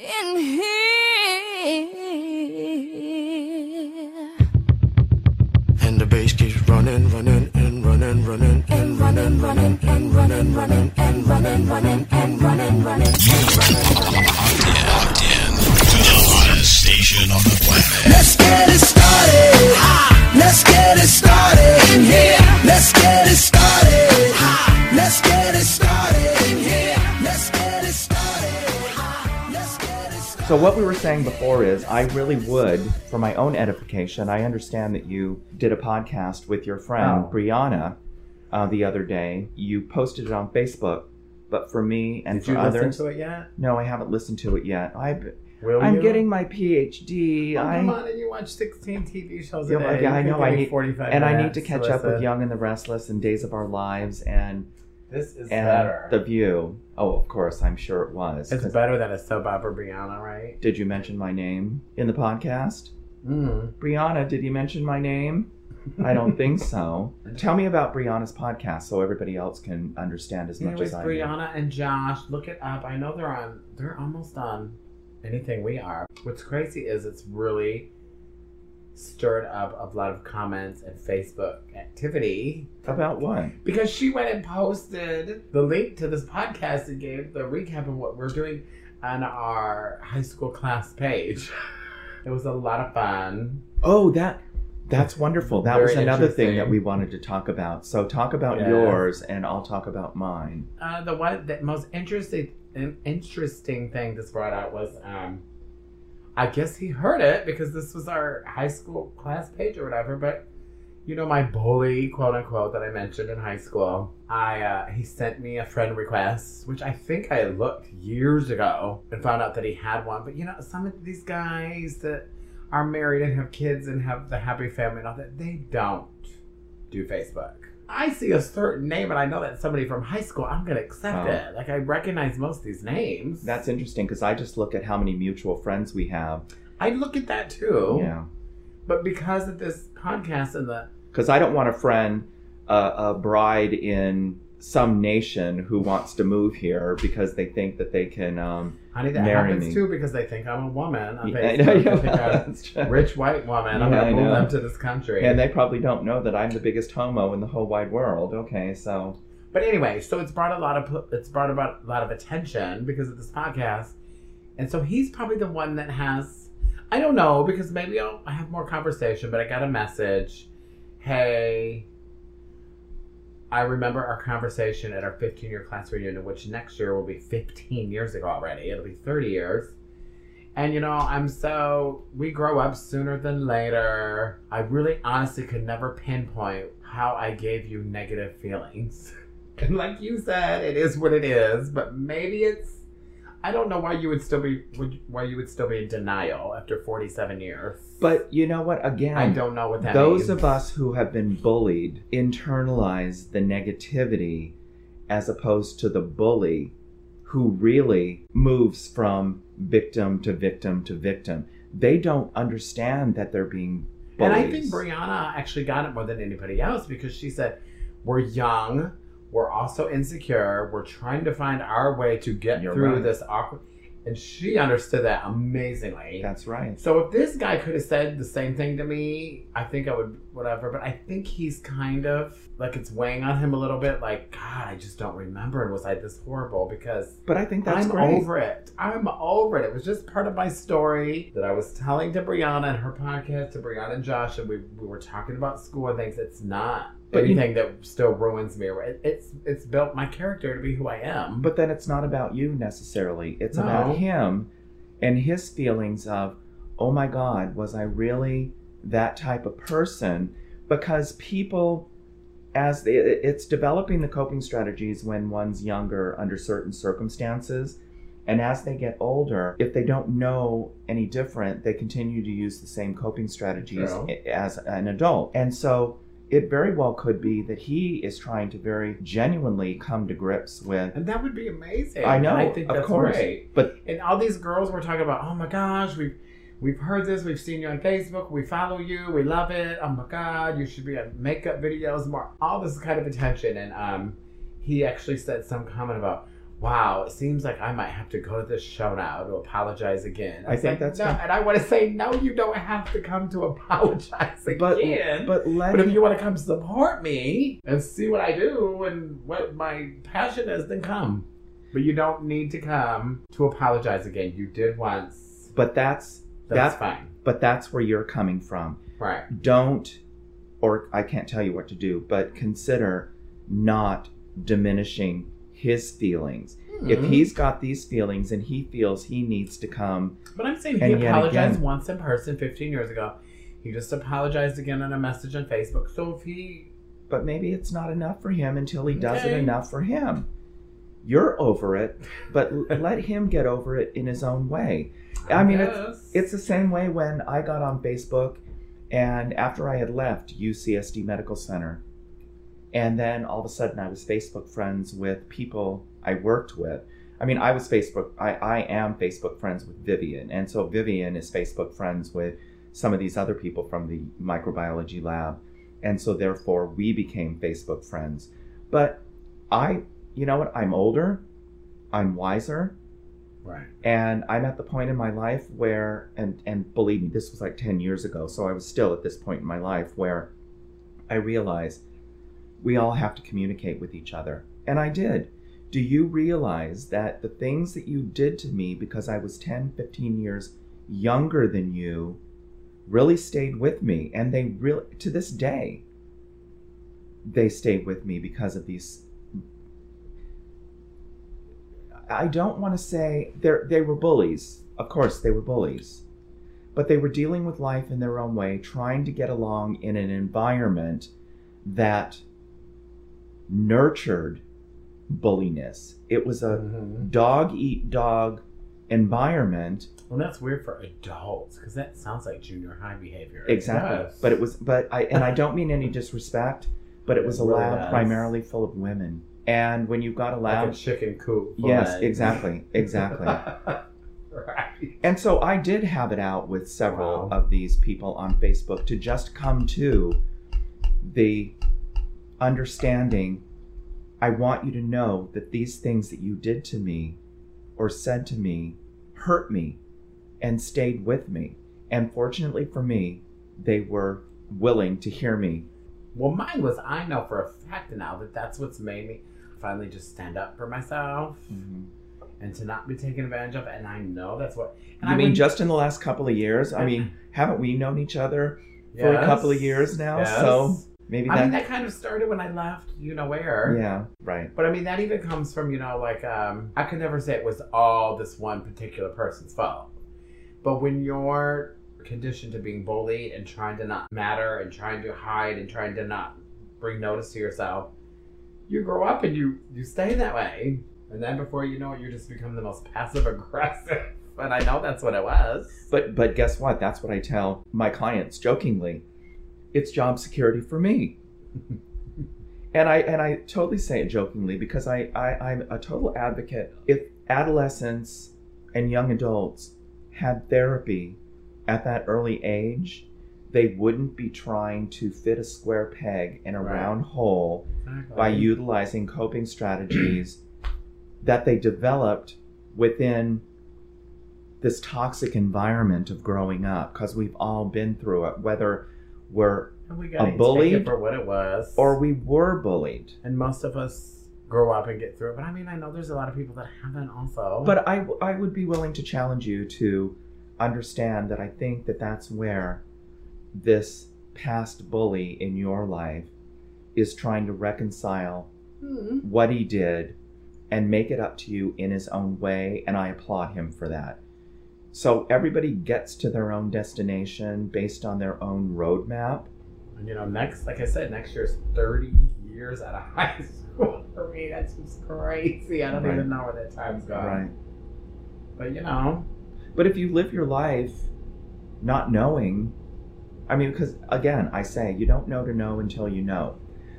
in here. And the bass keeps running, running, and running, running, and running, running, and running, running, and running, running, and running, running. Locked in to the hottest station on the what we were saying before is, I really would, for my own edification, I understand that you did a podcast with your friend Oh. Brianna uh, the other day. You posted it on Facebook, but for me and Did for you others, listen to it yet? no, I haven't listened to it yet. I, Will I'm you? getting my PhD. Oh, I, come on, and you watch 16 TV shows a Yeah, day. yeah, I know. I need 45 and I need to catch up with. Young and the Restless and Days of Our Lives and This is and better. The View. Oh, of course, I'm sure it was. It's better than a soap opera, Brianna, right? Did you mention my name in the podcast? Mm. Brianna, did you mention my name? I don't think so. Tell me about Brianna's podcast so everybody else can understand as much as I do. Brianna and Josh, look it up. I know they're on. They're almost on anything we are. What's crazy is it's really stirred up a lot of comments and Facebook activity About what? because she went and posted the link to this podcast and gave the recap of what we're doing on our high school class page. It was a lot of fun. Oh, that that's wonderful. That Very was another thing that we wanted to talk about. So talk about yours and I'll talk about mine. Uh, the one the most interesting interesting thing this brought out was um, I guess he heard it because this was our high school class page or whatever. But you know my bully quote unquote that I mentioned in high school. I uh, he sent me a friend request, which I think I looked years ago and found out that he had one. But you know some of these guys that are married and have kids and have the happy family and all that they don't do Facebook. I see a certain name and I know that's somebody from high school. I'm gonna accept Oh. it. Like I recognize most of these names. That's interesting because I just look at how many mutual friends we have. I look at that too. Yeah. But because of this podcast and the Because I don't want a friend, uh, a bride in some nation who wants to move here because they think that they can. Um, honey, that Marry happens me. too because they think I'm a woman on yeah, I Facebook. know, They yeah, think I'm a rich white woman. I'm Yeah, gonna move them to this country. And they probably don't know that I'm the biggest homo in the whole wide world. Okay, so But anyway, so it's brought a lot of it's brought about a lot of attention because of this podcast, and so he's probably the one that has. I don't know because maybe I'll I have more conversation, but I got a message. Hey, I remember our conversation at our 15 year class reunion, which next year will be 15 years ago already. It'll be 30 years. And you know, I'm so we grow up sooner than later. I really honestly could never pinpoint how I gave you negative feelings. And like you said, it is what it is, but maybe it's I don't know why you would still be why you would still be in denial after 47 years. But you know what? Again, I don't know what that those means. of us who have been bullied internalize the negativity as opposed to the bully who really moves from victim to victim to victim. They don't understand that they're being bullied. And I think Brianna actually got it more than anybody else because she said, We're young, we're also insecure, we're trying to find our way to get You're through right. this awkward. And she understood that amazingly. That's right. So if this guy could have said the same thing to me, I think I would whatever. But I think he's kind of like it's weighing on him a little bit. Like God, I just don't remember. And was I this horrible? Because But I think that's I'm great. over it. I'm over it. It was just part of my story that I was telling to Brianna and her podcast to Brianna and Josh, and we, we were talking about school and things. It's not But you- anything that still ruins me. It, it's it's built my character to be who I am. But then it's not about you necessarily. It's No. about him and his feelings of, oh my God, was I really that type of person? Because people, as they, it's developing the coping strategies when one's younger under certain circumstances. And as they get older, if they don't know any different, they continue to use the same coping strategies True. as an adult. And so it very well could be that he is trying to very genuinely come to grips with and that would be amazing. I know, And I think of that's course. great. But And all these girls were talking about, oh my gosh, we've we've heard this, we've seen you on Facebook, we follow you, we love it. Oh my god, you should be on makeup videos more. All this kind of attention, and um, he actually said some comment about, wow, it seems like I might have to go to this show now to apologize again. I was think like, that's no, and I want to say, no, you don't have to come to apologize But again. but let But if you want to come support me and see what I do and what my passion is, then come. But you don't need to come to apologize again. You did once. but that's That's that- fine. but that's where you're coming from. Right. Don't or I can't tell you what to do, but consider not diminishing his feelings. If Mhm. he's got these feelings and he feels he needs to come, But I'm saying he apologized again- once in person 15 years ago. He just apologized again on a message on Facebook. So if he. but maybe it's not enough for him until he does it enough for him. You're over it, but let him get over it in his own way. I mean, it's, it's the same way when I got on Facebook and after I had left UCSD Medical Center, and then all of a sudden I was Facebook friends with people I worked with. I mean, I was Facebook, I, I am Facebook friends with Vivian, and so Vivian is Facebook friends with some of these other people from the microbiology lab, and so therefore we became Facebook friends. But I, you know what, I'm older, I'm wiser, Right. and I'm at the point in my life where, and and believe me, this was like ten years ago, so I was still at this point in my life where I realized we all have to communicate with each other, and I did. Do you realize that the things that you did to me because I was 10, 15 years younger than you really stayed with me, and they really, to this day, they stayed with me because of these I don't want to say they they were bullies. Of course, they were bullies, but they were dealing with life in their own way, trying to get along in an environment that nurtured bulliness. It was a Mhm. dog eat dog environment. Well, that's weird for adults because that sounds like junior high behavior. Exactly. Yes. But it was but I and I don't mean any disrespect, but it was a really lab primarily full of women. And when you've got a lab like a chicken coop. Yes, eggs. exactly. Exactly. right. And so I did have it out with several Wow. of these people on Facebook to just come to the understanding I want you to know that these things that you did to me or said to me hurt me and stayed with me. And fortunately for me, they were willing to hear me. Well, mine was I know for a fact now that that's what's made me finally just stand up for myself mm-hmm. and to not be taken advantage of. And I know that's what. And I I mean, just in the last couple of years, I mean, haven't we known each other for a couple of years now? Yes. So maybe I mean, that. that kind of started when I left. You know where? yeah, right. But I mean, that even comes from, you know, like, um, I could never say it was all this one particular person's fault. But when you're conditioned to being bullied and trying to not matter and trying to hide and trying to not bring notice to yourself, you grow up and you, you stay that way. And then before you know it, you just become the most passive aggressive. And I know that's what it was. But but guess what? That's what I tell my clients jokingly. It's job security for me. and I and I totally say it jokingly because I, I I'm a total advocate. If adolescents and young adults had therapy at that early age, they wouldn't be trying to fit a square peg in a Right. round hole by utilizing coping strategies that they developed within this toxic environment of growing up because we've all been through it whether we're And we a take bullied for what it was. or we were bullied and most of us grow up and get through it. But I mean, I know there's a lot of people that haven't also. but I, I would be willing to challenge you to understand that i think that that's where this past bully in your life is trying to reconcile Hmm. what he did and make it up to you in his own way, and I applaud him for that. So everybody gets to their own destination based on their own roadmap. And you know, next, like I said, next year's 30 years out of high school for me. That's just crazy. I don't Right. even know where that time's gone. Right. But you know, But if you live your life not knowing, I mean, because again, I say you don't know to know until you know.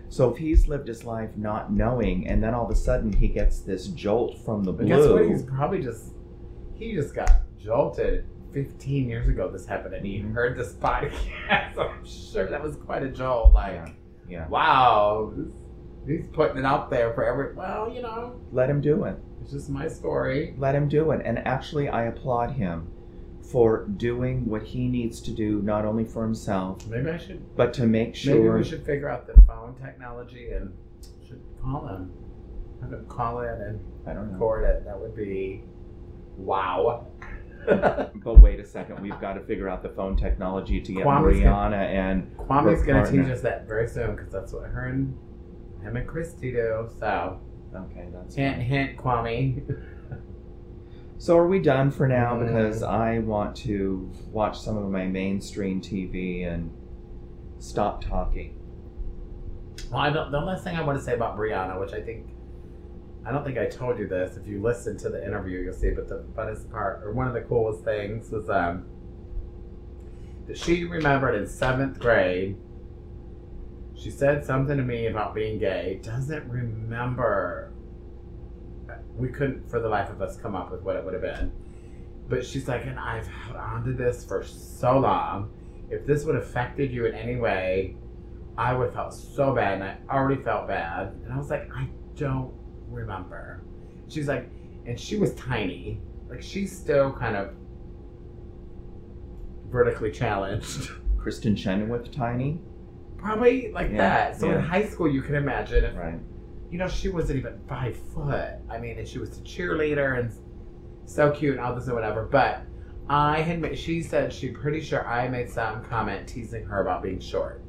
So if he's lived his life not knowing, and then all of a sudden he gets this jolt from the but guess what? blue, He's probably just he just got jolted 15 years ago. This happened, and he Mhm. heard this podcast. I'm sure that was quite a jolt. Like, Yeah. yeah, wow, he's putting it out there for every. Well, you know, let him do it. It's just my story. Let him do it. And actually, I applaud him for doing what he needs to do, not only for himself, Maybe I should. but to make sure Maybe we should figure out the phone technology and should call him. Him call in and I don't know. record it. That would be wow. But wait a second, we've got to figure out the phone technology to get Kwame's Rihanna and Kwame's her gonna teach us that very soon because that's what her and him and Christy do. So Okay, that's hint, fine. hint, Kwame. So are we done for now? Mm. Because I want to watch some of my mainstream TV and stop talking. Well, I don't, the last thing I want to say about Brianna, which I think, I don't think I told you this. If you listen to the interview, you'll see. But the funnest part, or one of the coolest things, was um, that she remembered in seventh grade. She said something to me about being gay. Doesn't remember. We couldn't, for the life of us, come up with what it would have been. But she's like, and I've held on to this for so long. If this would have affected you in any way, I would have felt so bad, and I already felt bad. And I was like, I don't remember. She's like, and she was tiny. Like, she's still kind of vertically challenged. Kristin Chenoweth, Tiny, Probably like Yeah, that. So yeah. in high school, you can imagine if, right? you know, she wasn't even five foot. I mean, and she was a cheerleader and so cute and all this and whatever. But I had made, she said she pretty sure I made some comment teasing her about being short.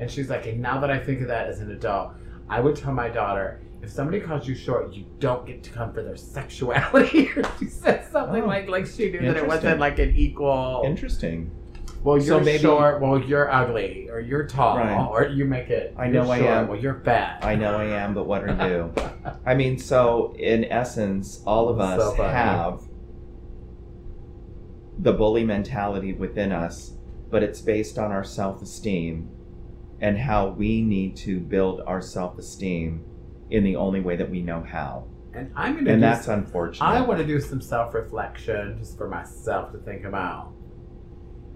And she's like, and now that I think of that as an adult, I would tell my daughter, if somebody calls you short, you don't get to come for their sexuality. Or she said something Oh, like like she knew that it wasn't like an equal. Interesting. well, you're maybe- short. Well, you're ugly, or you're tall, Right. or you make it. I know I short, am. Well, you're fat. I know I am, but what are you? I mean, so in essence, all of us So have the bully mentality within us, but it's based on our self esteem and how we need to build our self esteem in the only way that we know how. And I'm gonna. And that's some, unfortunate. I want to do some self reflection just for myself to think about.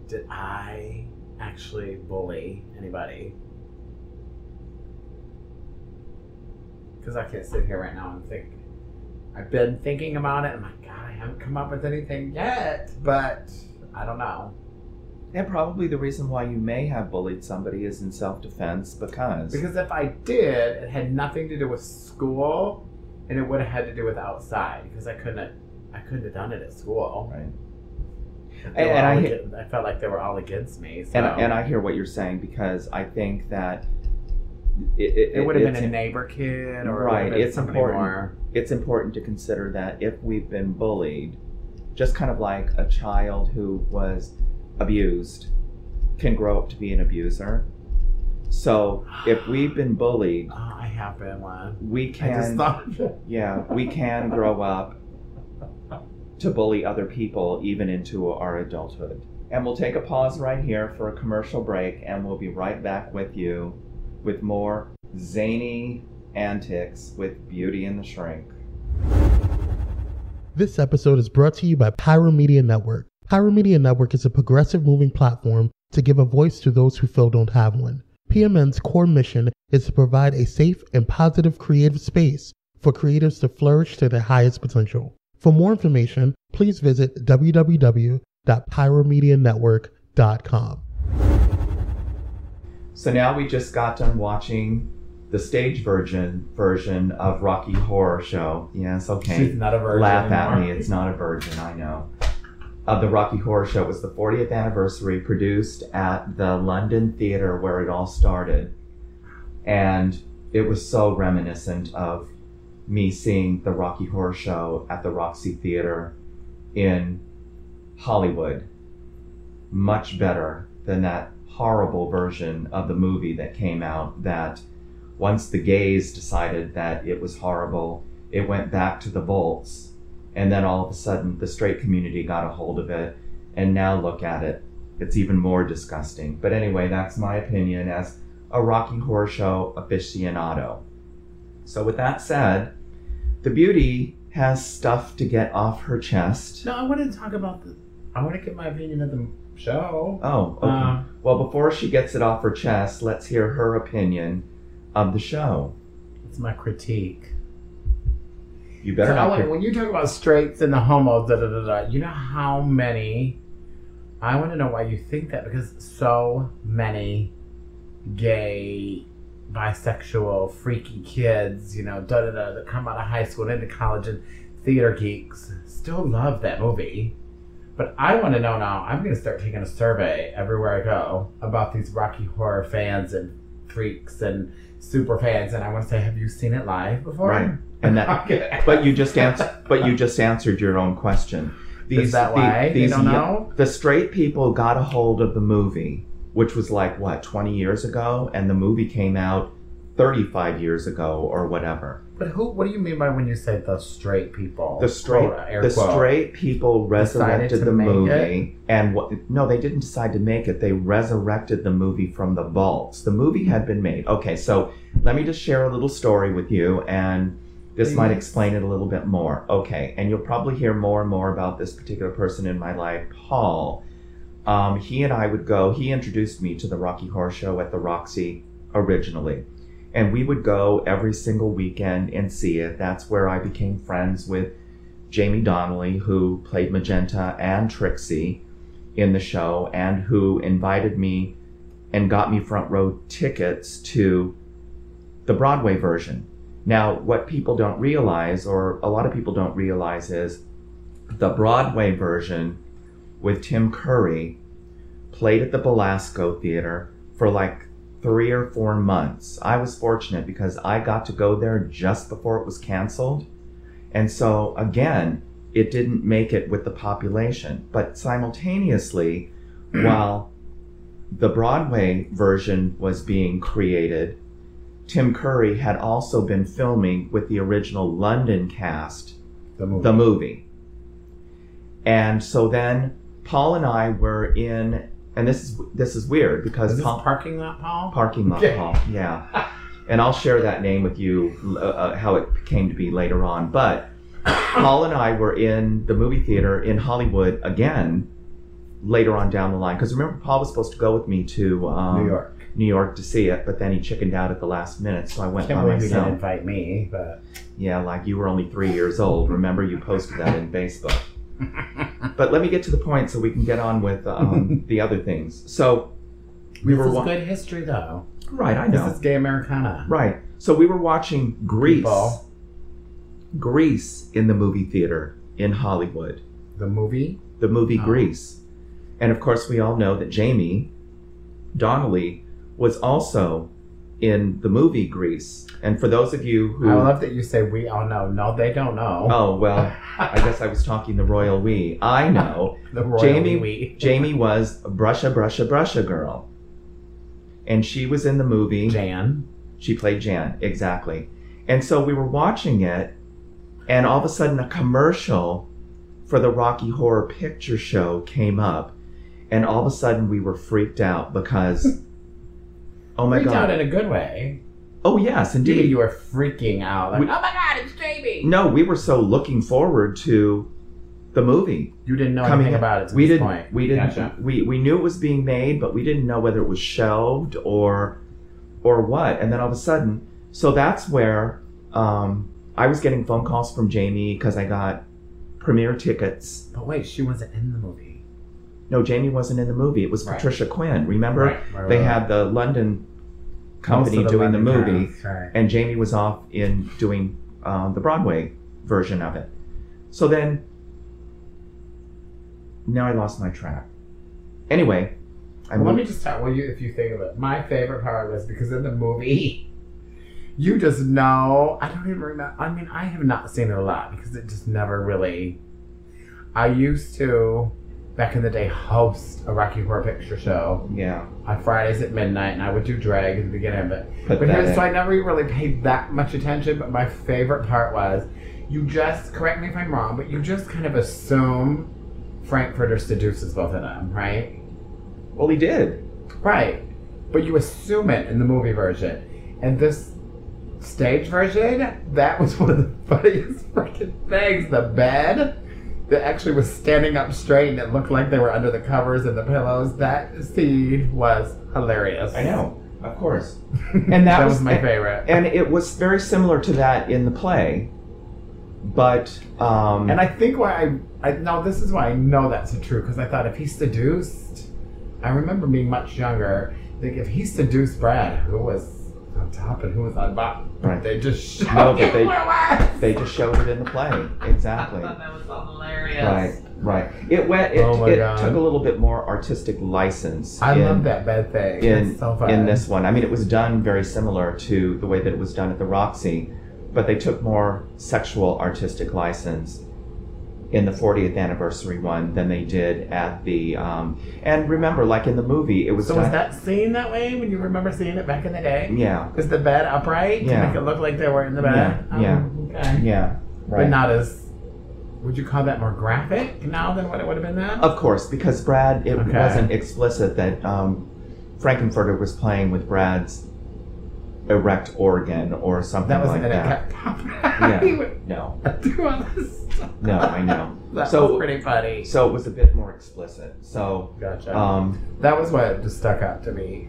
Did I actually bully anybody? Because I can't sit here right now and think. I've been thinking about it. and I'm like, God, I haven't come up with anything yet, but I don't know. And probably the reason why you may have bullied somebody is in self defense because. Because if I did, it had nothing to do with school, and it would have had to do with outside. Because I couldn't, I couldn't have done it at school. Right. Were And I all hear- aga- I felt like they were all against me. So And, and I hear what you're saying because I think that it, it, it would have been a neighbor kid, or Right, It would have been it's important. More. it's important to consider that if we've been bullied, just kind of like a child who was abused can grow up to be an abuser. So if we've been bullied, Oh, I have been one. we I just can thought. yeah, we can grow up to bully other people even into our adulthood. And we'll take a pause right here for a commercial break and we'll be right back with you with more zany antics with Beauty and the Shrink. This episode is brought to you by Pyro Media Network. Pyro Media Network is a progressive moving platform to give a voice to those who feel don't have one. PMN's core mission is to provide a safe and positive creative space for creatives to flourish to their highest potential. For more information, please visit www.pyromedianetwork.com. So now we just got done watching the stage version version of Rocky Horror Show. Yes, okay. She's not a virgin Laugh at me. It's not a virgin. I know. Of the Rocky Horror Show was the 40th anniversary, produced at the London Theatre where it all started, and it was so reminiscent of me seeing the Rocky Horror Show at the Roxy Theatre in Hollywood. Much better than that horrible version of the movie that came out that once the gays decided that it was horrible, it went back to the vaults. And then all of a sudden, the straight community got a hold of it. And now look at it. It's even more disgusting. But anyway, that's my opinion as a Rocky Horror Show aficionado. So, with that said, the beauty has stuff to get off her chest. No, I want to talk about the. I want to get my opinion of the show. Oh, okay. Uh, well, before she gets it off her chest, let's hear her opinion of the show. It's my critique. You better So, not. Pick- when you talk about straights and the homos, da, da, da, da, you know how many? I want to know why you think that because so many gay, bisexual, freaky kids, you know, da da da, that come out of high school and into college and theater geeks still love that movie. But I want to know now. I'm going to start taking a survey everywhere I go about these Rocky Horror fans and freaks and super fans, and I want to say, have you seen it live before? Right. And that, but you just answered. But you just answered your own question. Is that why? They don't know? The straight people got a hold of the movie, which was like what twenty years ago, and the movie came out thirty-five years ago or whatever. But who? What do you mean by when you say the straight people? The straight, Quote, the quote. straight people resurrected the movie, and what? No, they didn't decide to make it. They resurrected the movie from the vaults. The movie had been made. Okay, so let me just share a little story with you, and this might explain it a little bit more. Okay, and you'll probably hear more and more about this particular person in my life, Paul. Um, he and I would go. He introduced me to the Rocky Horror Show at the Roxy originally. And we would go every single weekend and see it. That's where I became friends with Jamie Donnelly, who played Magenta and Trixie in the show, and who invited me and got me front row tickets to the Broadway version. Now, what people don't realize, or a lot of people don't realize, is the Broadway version with Tim Curry played at the Belasco Theater for like three or four months. I was fortunate because I got to go there just before it was canceled. And so, again, it didn't make it with the population. But simultaneously, while the Broadway version was being created, Tim Curry had also been filming with the original London cast The movie. the movie. And so then Paul and I were in, and this is this is weird because Is this Paul, parking lot, Paul? parking lot Okay. Paul, yeah. And I'll share that name with you, uh, uh, how it came to be later on. But Paul and I were in the movie theater in Hollywood again later on down the line. Because remember, Paul was supposed to go with me to um, New York. New York to see it, but then he chickened out at the last minute, so I went Can't by believe you myself. didn't invite me, but Yeah, like you were only three years old. Remember, you posted that in Facebook. But let me get to the point so we can get on with um, the other things. So we this were is wa- good history, though. right. I know. This is gay Americana. Right. So we were watching Grease. People. Grease in the movie theater in Hollywood. The movie. The movie Oh. Grease. And of course, we all know that Jamie Donnelly was also in the movie Grease. And for those of you who I love that you say we all know. No, they don't know. Oh, well, I guess I was talking the royal we. I know. the royal Jamie we. Jamie was a brusha brusha brusha girl. And she was in the movie. Jan. She played Jan, exactly. And so we were watching it, and all of a sudden a commercial for the Rocky Horror Picture Show came up, and all of a sudden we were freaked out because, oh my Freaked out in a good way. Oh yes, Indeed, indeed. you were freaking out. Like, We- oh my god, it's Jamie. No, we were so looking forward to the movie. You didn't know coming anything about it. We didn't. Point. We didn't. Gotcha. We we knew it was being made, but we didn't know whether it was shelved or or what. And then all of a sudden, so that's where um, I was getting phone calls from Jamie because I got premiere tickets. But wait, she wasn't in the movie. No, Jamie wasn't in the movie. It was Right. Patricia Quinn. Remember, Right, right, they had the London company of doing the movie, right. and Jamie was off in doing um, the Broadway version of it. So then, now I lost my track. Anyway, I Well, let me just tell you if you think of it. My favorite part was because in the movie, you just know. I don't even remember. I mean, I have not seen it a lot because it just never really. I used to, back in the day, host a Rocky Horror Picture Show yeah, on Fridays at midnight, and I would do drag at the beginning of it. But here's, so I never really paid that much attention. But my favorite part was, you just correct me if I'm wrong, but you just kind of assume Frank-N-Furter seduces both of them, right? well, he did. Right. But you assume it in the movie version. And this stage version, that was one of the funniest freaking things. The bed that actually was standing up straight and it looked like they were under the covers and the pillows. That scene was hilarious. I know, of course. and that that, was- was, my favorite. And it was very similar to that in the play. but um, And I think why I, I no, this is why I know that's true because I thought if he seduced, I remember being much younger. Like if he seduced Brad, who was on top and who was on bottom, Right. they just showed No, but him they- it they just showed it in the play exactly. I thought that was so hilarious. Right, right. It went. It, Oh my it took a little bit more artistic license. I in, love that bed thing. in it's so fun. in this one. I mean, it was done very similar to the way that it was done at the Roxy, but they took more sexual artistic license in the 40th anniversary one than they did at the. Um, and remember, like in the movie, it was So done. was that scene that way when you remember seeing it back in the day? Yeah, Is the bed upright Yeah. to make it look like they were in the bed? Yeah, yeah. Oh, okay. yeah. Right. But not as. Would you call that more graphic now than what it would have been then? Of course, because Brad, it Okay. wasn't explicit that um, Frank-N-Furter was playing with Brad's erect organ or something that was like and it that. kept popping Yeah. No, do all this stuff. no, I know. That So- was pretty funny. So it was a bit more explicit. So, Gotcha. um, that was what just stuck out to me.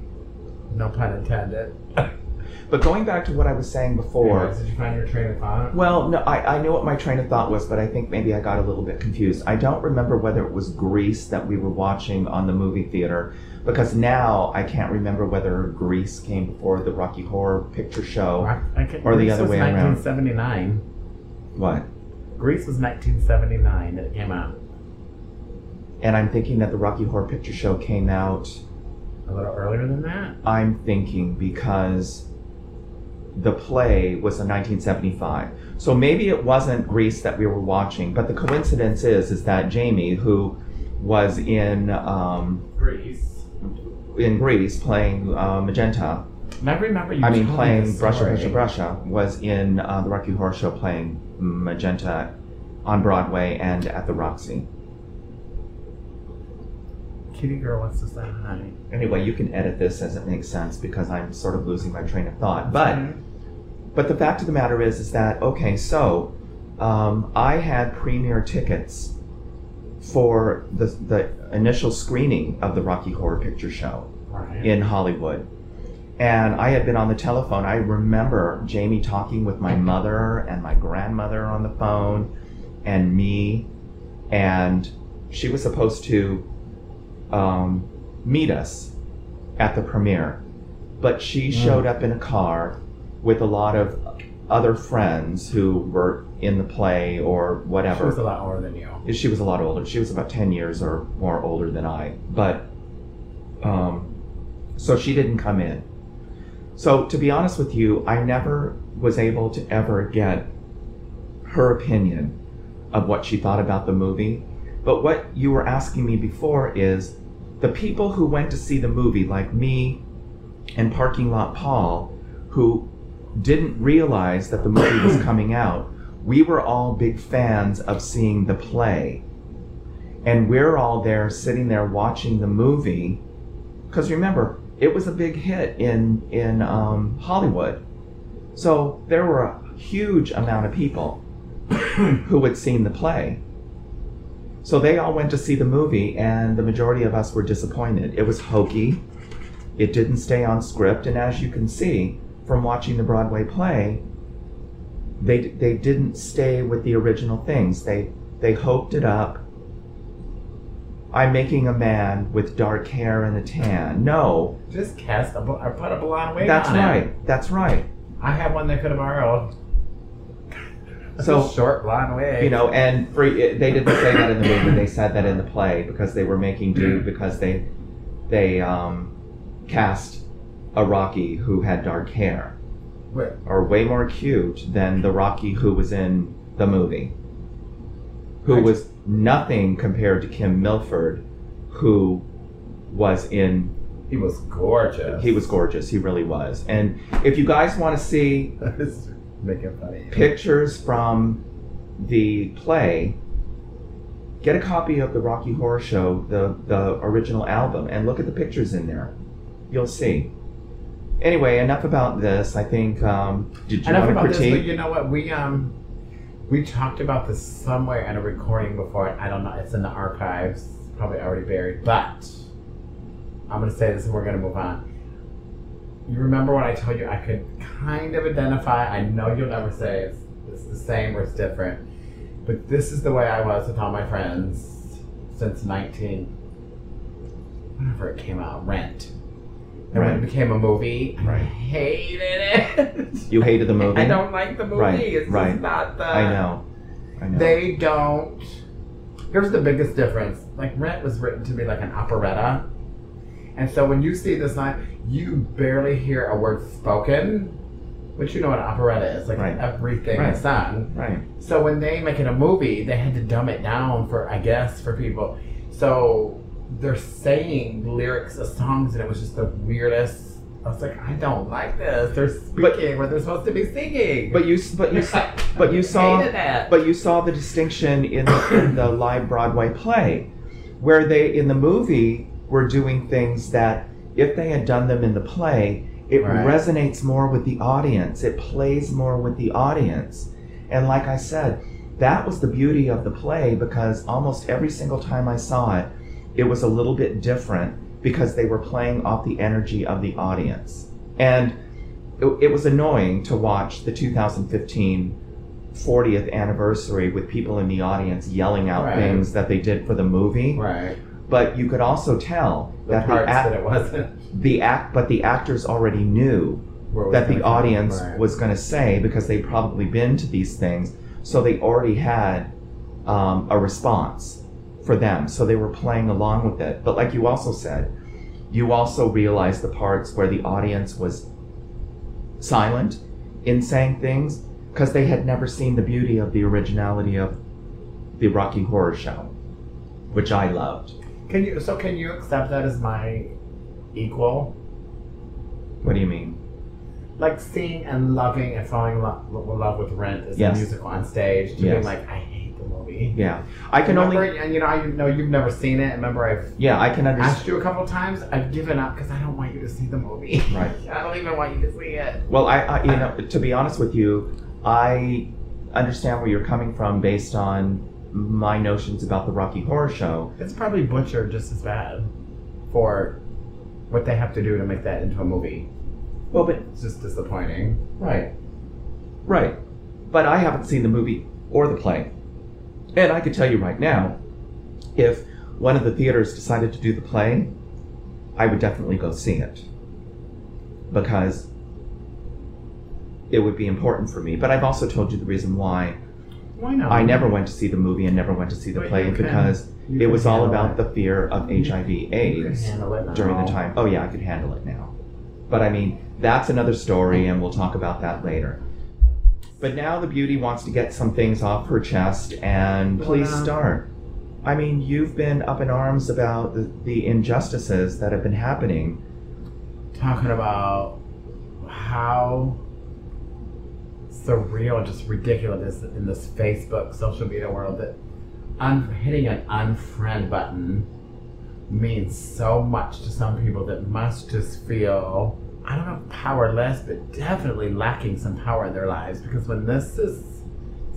No pun intended. but going back to what I was saying before, Anyways, did you find your train of thought? well, no, I, I knew what my train of thought was, but I think maybe I got a little bit confused. I don't remember whether it was Grease that we were watching on the movie theater, because now I can't remember whether Grease came before the Rocky Horror Picture Show. Can, Or the other way around. 1979. What? Grease was 1979 that it came out. And I'm thinking that the Rocky Horror Picture Show came out. A little earlier than that. I'm thinking because the play was in 1975. So maybe it wasn't Grease that we were watching, but the coincidence is is that Jamie, who was in um, Grease. In Grease playing uh, Magenta, I remember you. I mean playing this Brusha. Brusha Brusha, was in uh, the Rocky Horror Show playing Magenta on Broadway and at the Roxy. Kitty girl wants to say hi. Anyway, you can edit this as it makes sense because I'm sort of losing my train of thought. But but the fact of the matter is is that okay, so um, I had premiere tickets for the the initial screening of the Rocky Horror Picture Show Right. in Hollywood. And I had been on the telephone. I remember Jamie talking with my mother and my grandmother on the phone and me. And she was supposed to um, meet us at the premiere. But she showed up in a car with a lot of other friends who were in the play or whatever. She was a lot older than you. she was a lot older. She was about 10 years or more older than I. But, um, so she didn't come in. So, to be honest with you, I never was able to ever get her opinion of what she thought about the movie. But what you were asking me before is the people who went to see the movie, like me and Parking Lot Paul, who didn't realize that the movie was coming out, we were all big fans of seeing the play. And we're all there sitting there watching the movie. Because remember, it was a big hit in, in um, Hollywood. So there were a huge amount of people who had seen the play. So they all went to see the movie, and the majority of us were disappointed. It was hokey, it didn't stay on script, and as you can see from watching the Broadway play, they, they didn't stay with the original things. They, they hoped it up. I'm making a man with dark hair and a tan. No, Just cast a, or put a blonde wig that's on him. right. That's right. I have one that could have borrowed. So- a short blonde wig. you know and for, they didn't say that in the movie they said that in the play because they were making do because they they um, cast a rocky who had dark hair Wait, or way more cute than the rocky who was in the movie who I- was nothing compared to kim milford who was in he was gorgeous. he was gorgeous he really was and if you guys want to see making funny. pictures from the play, get a copy of the Rocky Horror Show, the the original album, and look at the pictures in there. You'll see. Anyway, enough about this. I think. Um, did you Enough want to about this, but you know what? We um we talked about this somewhere in a recording before. I don't know. It's in the archives, probably already buried. But I'm gonna say this, and we're gonna move on. You remember when I told you I could kind of identify? I know you'll never say it's it's the same or it's different. But this is the way I was with all my friends since 19, whenever it came out, Rent. And when Right. it became a movie, I Right. hated it. You hated the movie? I don't like the movie. Right, It's right. not the. I know. I know. They don't. Here's the biggest difference. Like Rent was written to be like an operetta, and so when you see this line, you barely hear a word spoken. But you know what an operetta is, like Right. everything Right. is sung. right. So when they make it a movie, they had to dumb it down for, I guess, for people. So they're saying lyrics of songs, and it was just the weirdest. I was like, I don't like this. They're speaking where they're supposed to be singing. But you, but you, but you saw, but you saw the distinction in the, in the live Broadway play, where they in the movie were doing things that if they had done them in the play, it Right. resonates more with the audience. It plays more with the audience, and like I said, that was the beauty of the play because almost every single time I saw it, it was a little bit different because they were playing off the energy of the audience, and it, it was annoying to watch the 2015 40th anniversary with people in the audience yelling out Right. things that they did for the movie. right. But you could also tell The that the, act, that it wasn't. the act, but the actors already knew where it was that the audience Right. was going to say because they'd probably been to these things, so they already had um, a response for them. So they were playing along with it. But like you also said, you also realized the parts where the audience was silent in saying things because they had never seen the beauty of the originality of the Rocky Horror Show, which I loved. Can you? So can you accept that as my equal? What do you mean? Like seeing and loving and falling in love, love with Rent as Yes. a musical on stage, to Yes. being like, I hate movie. Yeah, I can remember, only. and you know, I know you've never seen it. Remember, I've Yeah, I can understand. asked you a couple times. I've given up because I don't want you to see the movie. Right. I don't even want you to see it. Well, I, I, you know, to be honest with you, I understand where you're coming from based on my notions about the Rocky Horror Show. It's probably butchered just as bad for what they have to do to make that into a movie. Well, but It's just disappointing. right, right. But I haven't seen the movie or the play, and I can tell you right now, if one of the theaters decided to do the play, I would definitely go see it because it would be important for me. But I've also told you the reason why Why not? I never went to see the movie and never went to see the But play because it was all about it. the fear of HIV/AIDS during the time. Oh yeah, I could handle it now. But I mean, that's another story and we'll talk about that later. But now the beauty wants to get some things off her chest and please now- start. I mean, you've been up in arms about the, the injustices that have been happening. talking about how surreal and just ridiculous is in this Facebook social media world that un- hitting an unfriend button means so much to some people that must just feel I don't know powerless, but definitely lacking some power in their lives because when this is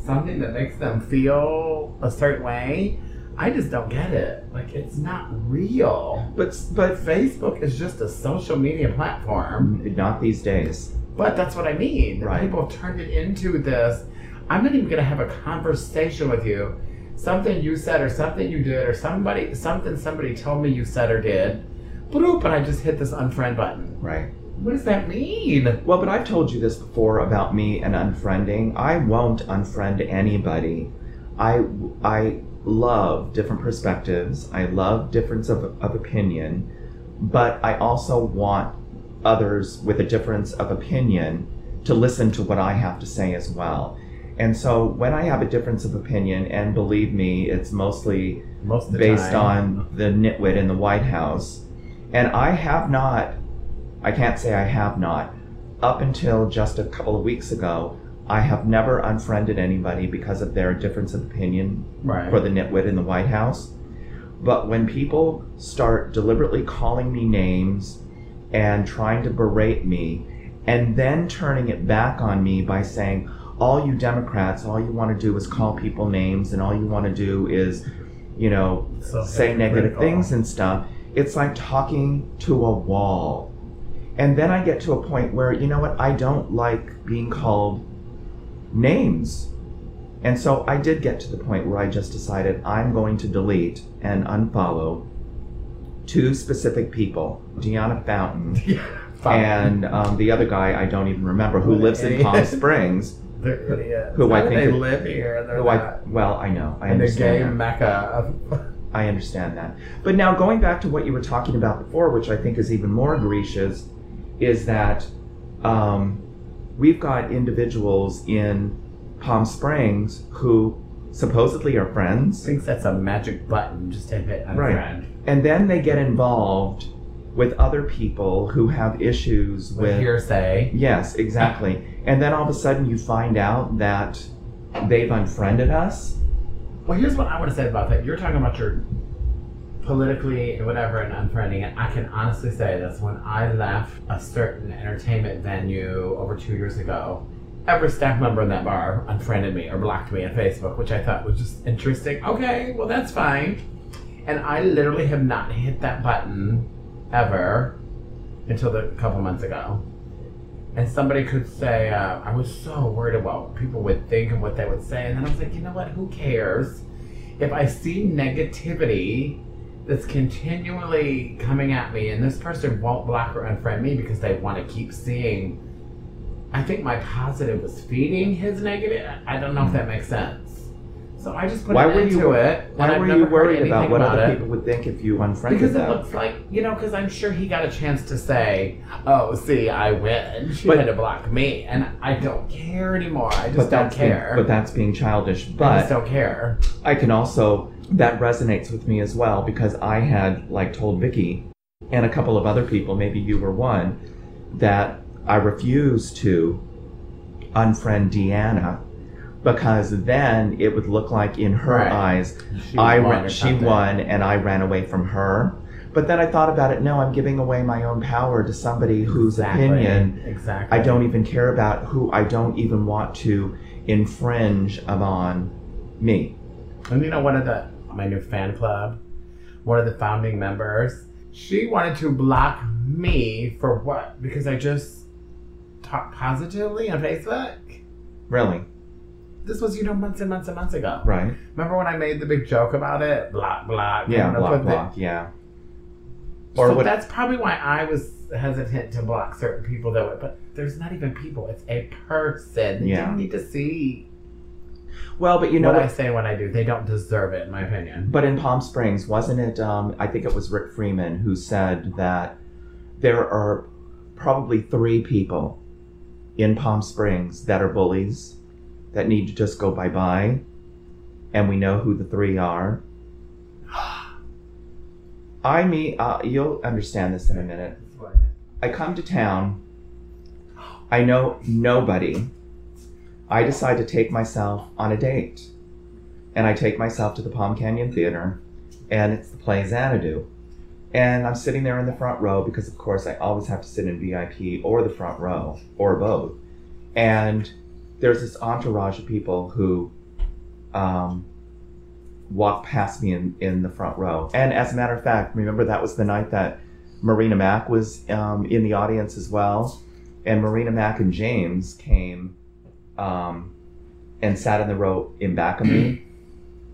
something that makes them feel a certain way, I just don't get it. Like it's not real. But but Facebook is just a social media platform. Mm, not these days. But that's what I mean. Right. People have turned it into this. I'm not even going to have a conversation with you. Something you said or something you did or somebody something somebody told me you said or did. Bloop, and I just hit this unfriend button. Right. What does that mean? Well, but I've told you this before about me and unfriending. I won't unfriend anybody. I I love different perspectives. I love difference of, of opinion, but I also want others with a difference of opinion to listen to what I have to say as well. And so when I have a difference of opinion, and believe me, it's mostly Most based time. on the nitwit in the White House. And I have not, I can't say I have not, up until just a couple of weeks ago, I have never unfriended anybody because of their difference of opinion right. for the nitwit in the White House. But when people start deliberately calling me names and trying to berate me, and then turning it back on me by saying, all you Democrats, all you want to do is call people names, and all you want to do is, you know, So say negative things and stuff. It's like talking to a wall. And then I get to a point where, you know what, I don't like being called names. And so I did get to the point where I just decided I'm going to delete and unfollow two specific people Deanna Fountain and um, the other guy I don't even remember who lives in Palm Springs. They're idiots. Who I How think they live here. They're Who I, well, I know. I the understand. gay that. mecca. I understand that. But now going back to what you were talking about before, which I think is even more egregious, is that um, we've got individuals in Palm Springs who supposedly are friends, thinks that's a magic button just to hit on Right. friend. and then they get involved with other people who have issues With with. hearsay. Yes, exactly. And then all of a sudden you find out that they've unfriended us. Well, here's what I want to say about that. You're talking about your politically whatever and unfriending, and I can honestly say this: when I left a certain entertainment venue over two years ago, every staff member in that bar unfriended me or blocked me on Facebook, which I thought was just interesting. Okay, well that's fine. And I literally have not hit that button ever until a couple months ago. And somebody could say, uh, I was so worried about what people would think and what they would say. And then I was like, you know what? Who cares? If I see negativity that's continually coming at me and this person won't block or unfriend me because they want to keep seeing, I think my positive was feeding his negative. I don't know if that makes sense. So I just put Why were end you- to it. Why were you worried about what other it. people would think if you unfriended them? Because it looks like, you know, because I'm sure he got a chance to say, oh, see, I win. She But- had to block me. And I don't care anymore. I just don't that's being, care. but that's being childish. But I just don't care. I can also that resonates with me as well because I had like told Vicky and a couple of other people, maybe you were one, that I refused to unfriend Deanna because then it would look like in her Right. eyes She I won she something. won and I ran away from her. But then I thought about it. No, I'm giving away my own power to somebody whose Exactly. opinion Exactly. I don't even care about, who I don't even want to infringe upon me. And you know, one of the my new fan club, one of the founding members, she wanted to block me for what? Because I just talked positively on Facebook. Really, This was, you know, months and months and months ago. right? Remember when I made the big joke about it? Block, block. Yeah, you block, block. Yeah. Or so what? that's probably why I was hesitant to block certain people that way. But there's not even people; it's a person. Yeah. didn't need to see Well, but you know what I say when I do. They don't deserve it, in my opinion. But in Palm Springs, wasn't it? Um, I think it was Rick Freeman who said that there are probably three people in Palm Springs that are bullies that need to just go bye bye, and we know who the three are. I mean, uh, you'll understand this in a minute. I come to town. I know nobody. I decide to take myself on a date. And I take myself to the Palm Canyon Theater, and it's the play Xanadu. And I'm sitting there in the front row because, of course, I always have to sit in VIP or the front row or both. And there's this entourage of people who um, walk past me in, in the front row. And as a matter of fact, remember that was the night that Marina Mack was um, in the audience as well. And Marina Mack and James came um, and sat in the row in back of me.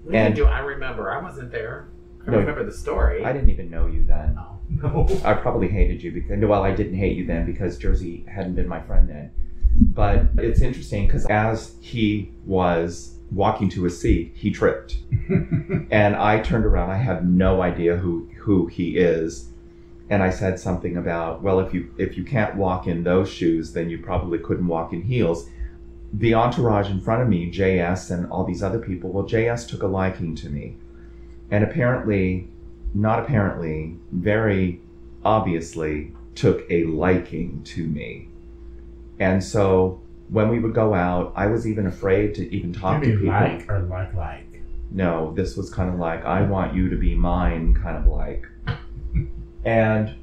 What And- do? I remember. I wasn't there. I No. remember the story. I didn't even know you then. Oh, no. I probably hated you because, well, I didn't hate you then because Jersey hadn't been my friend then. But it's interesting because as he was walking to his seat, he tripped. and I turned around. I have no idea who, who he is. And I said something about, well, if you if you can't walk in those shoes, then you probably couldn't walk in heels. The entourage in front of me, JS and all these other people, well, JS took a liking to me. And apparently, not apparently, very obviously took a liking to me. And so when we would go out, I was even afraid to even talk to people. like or like like? No, this was kind of like, I want you to be mine, kind of like. And,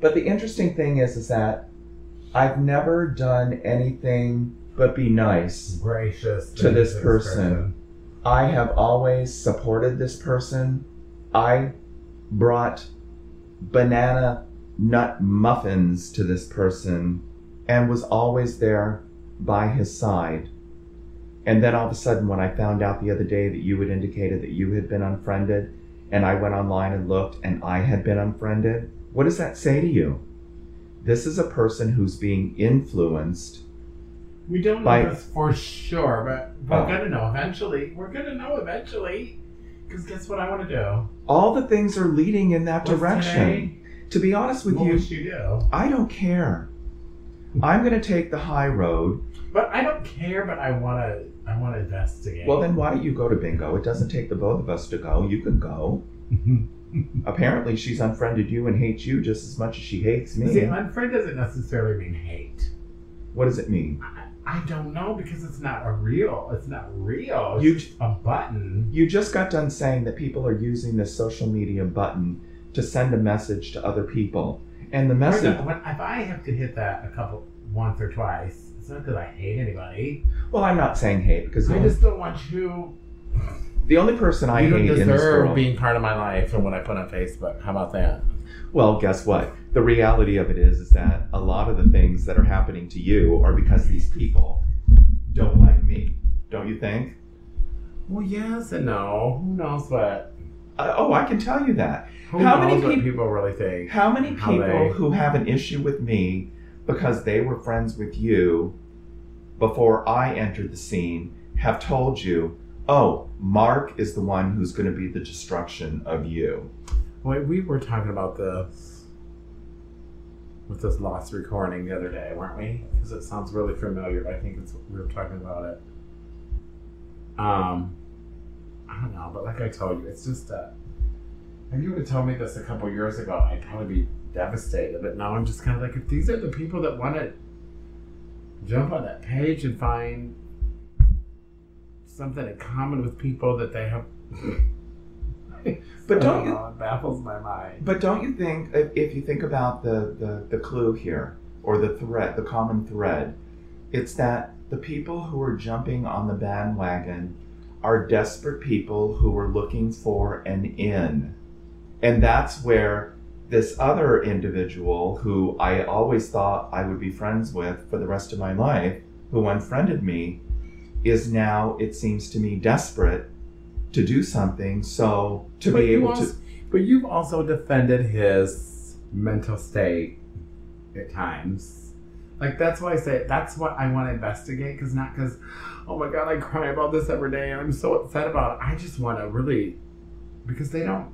but the interesting thing is, is that I've never done anything but be nice. Gracious To this person. I have always supported this person. I brought banana nut muffins to this person and was always there by his side. And then all of a sudden, when I found out the other day that you had indicated that you had been unfriended, and I went online and looked and I had been unfriended, what does that say to you? This is a person who's being influenced. We don't know this for sure, but we're Oh. gonna know eventually. We're gonna know eventually. Because guess what I want to do? All the things are leading in that What's direction. today? To be honest with you, you do? I don't care. I'm going to take the high road. But I don't care. But I want to. I want to investigate. Well, then why don't you go to bingo? It doesn't take the both of us to go. You can go. Apparently, she's unfriended you and hates you just as much as she hates me. See, unfriend doesn't necessarily mean hate. what does it mean? I, I don't know because it's not a real. It's not real. It's You- just a button. You just got done saying that people are using this social media button to send a message to other people. And the message, when, if I have to hit that a couple, once or twice, it's not because I hate anybody. well, I'm not saying hate because I only, just don't want you. the only person I you don't hate in this deserve world. being part of my life and what I put on Facebook. How about that? Well, guess what? The reality of it is, is that a lot of the things that are happening to you are because these people don't like me. Don't you think? Well, yes and no. Who knows what? Uh, oh, I can tell you that. Who How knows many what peop- people really think? How many How people they- who have an issue with me because they were friends with you before I entered the scene have told you, oh, Mark is the one who's going to be the destruction of you? Wait, we were talking about this with this lost recording the other day, weren't we? Because it sounds really familiar. but I think it's we were talking about it. Um, I don't know, but like I told you, it's just uh, if you would have told me this a couple years ago, I'd probably be devastated. But now I'm just kind of like, if these are the people that want to jump on that page and find something in common with people that they have. But don't you know, it baffles my mind. But don't you think, if, if you think about the, the, the clue here, or the thread, the common thread, it's that the people who are jumping on the bandwagon are desperate people who are looking for an in. And that's where this other individual who I always thought I would be friends with for the rest of my life, who unfriended me, is now, it seems to me, desperate to do something so to But be able also- to. But you've also defended his mental state at times. Like that's why I say that's what I want to investigate. Because not because, oh my god, I cry about this every day and I'm so upset about it. I just want to really, because they don't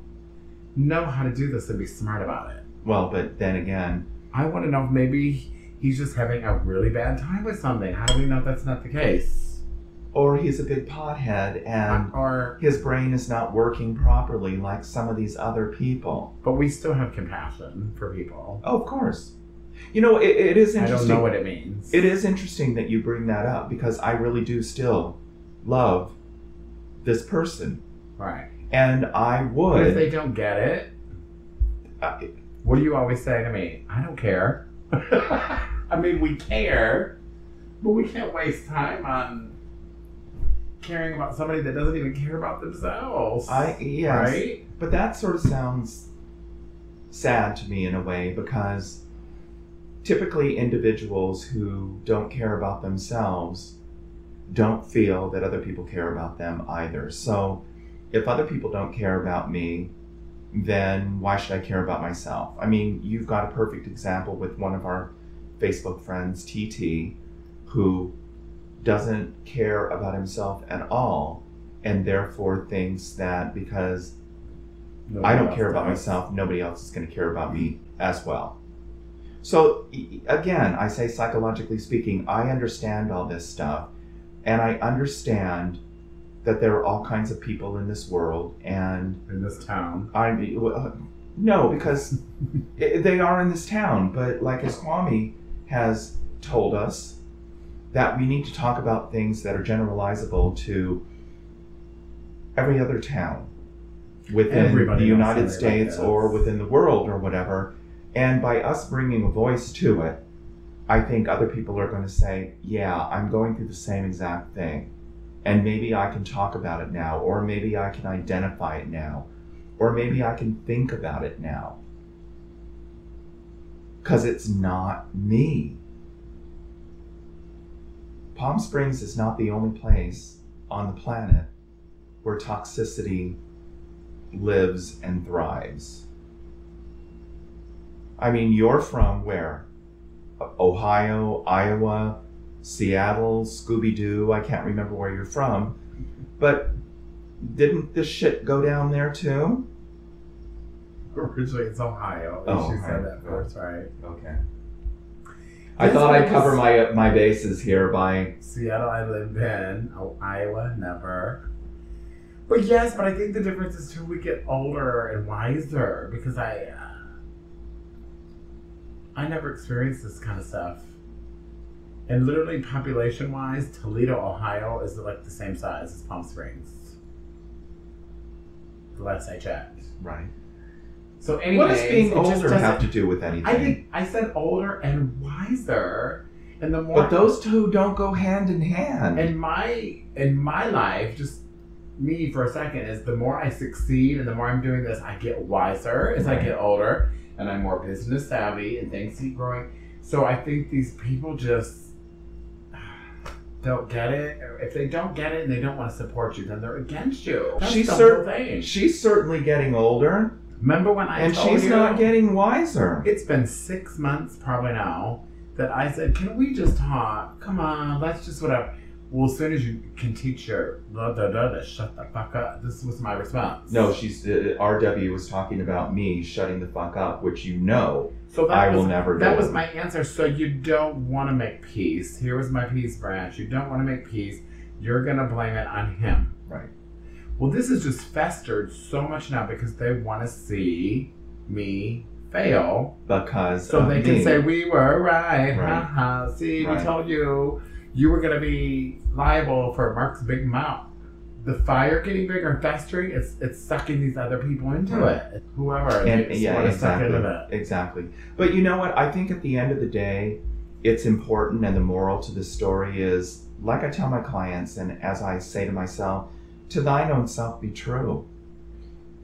know how to do this and be smart about it. Well, but then again, I want to know if maybe he's just having a really bad time with something. How do we know that's not the case? Or he's a big pothead and or his brain is not working properly like some of these other people. but we still have compassion for people. Oh, of course. You know, it, it is I interesting. don't know what it means. It is interesting that you bring that up because I really do still love this person. right. And I would. But if they don't get it, uh, what do you always say to me? I don't care. I mean, we care, but we can't waste time on caring about somebody that doesn't even care about themselves. I, yes. Right? But that sort of sounds sad to me in a way because typically individuals who don't care about themselves don't feel that other people care about them either. So if other people don't care about me, then why should I care about myself? I mean, you've got a perfect example with one of our Facebook friends, TT, who doesn't care about himself at all and therefore thinks that because I don't care about myself. Nobody else is going to care about me as well. So, again, I say psychologically speaking, I understand all this stuff. And I understand that there are all kinds of people in this world. And in this town. I, well, uh, no, because i- they are in this town. But like as Kwame has told us, that we need to talk about things that are generalizable to every other town within Everybody the United somebody like States or within the world or whatever. And by us bringing a voice to it, I think other people are going to say, yeah, I'm going through the same exact thing. And maybe I can talk about it now, or maybe I can identify it now, or maybe I can think about it now. Because it's not me. Palm Springs is not the only place on the planet where toxicity lives and thrives. I mean, you're from where? Ohio, Iowa, Seattle, Scooby Doo. I can't remember where you're from. But didn't this shit go down there too? Originally, it's Ohio. Oh, she Ohio. said that first, right? Okay. I thought I'd cover my my bases here by Seattle, I lived in. Oh, Iowa, never. But yes, but I think the difference is too we get older and wiser because I, uh, I never experienced this kind of stuff. And literally, population wise, Toledo, Ohio is like the same size as Palm Springs. The last I checked. right. So, anyway, what does being older have to do with anything? I think I said older and wiser, and the more but those two don't go hand in hand. in my in my life, just me for a second, is the more I succeed and the more I'm doing this, I get wiser as I get older, and I'm more business savvy, and things keep growing. So I think these people just don't get it. If they don't get it and they don't want to support you, then they're against you. That's she's the cer- whole thing. she's certainly getting older, Remember when I and told she's you? not getting wiser. It's been six months probably now that I said, "Can we just talk? Come on, let's just whatever." Well, as soon as you can teach your blah blah blah, blah, shut the fuck up. This was my response. No, she's uh, RW was talking about me shutting the fuck up, which you know. so that I was, will never do. That do was my answer. So you don't want to make peace. Here was my peace branch. You don't want to make peace. You're gonna blame it on him. Right. Well, this has just festered so much now because they want to see me fail Because So they me. can say we were right. Right. Haha. See, Right. we told you you were gonna be liable for Mark's big mouth. The fire getting bigger and festering, it's it's sucking these other people into Right. it. Whoever and they yeah, exactly, exactly. But you know what? I think at the end of the day, it's important, and the moral to this story is, like I tell my clients, and as I say to myself, to thine own self be true.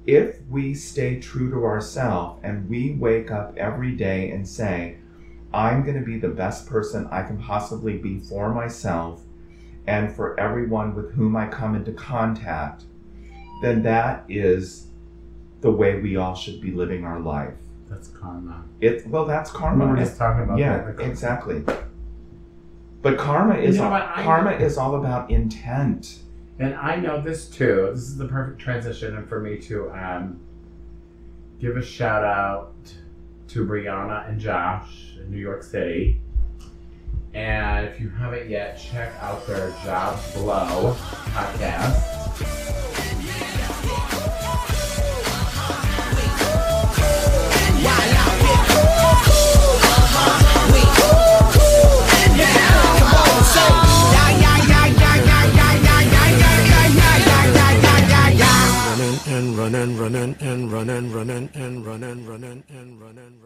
If we stay true to ourselves and we wake up every day and say, I'm going to be the best person I can possibly be for myself and for everyone with whom I come into contact, then that is the way we all should be living our life. That's karma. It well, that's We karma. were just talking about yeah, that. exactly. But karma is You know all, I- karma is all about intent. And I know this too. This is the perfect transition and for me to um, give a shout out to Brianna and Josh in New York City. And if you haven't yet, check out their Job Blow podcast. And running, running and running, running and running, running and running.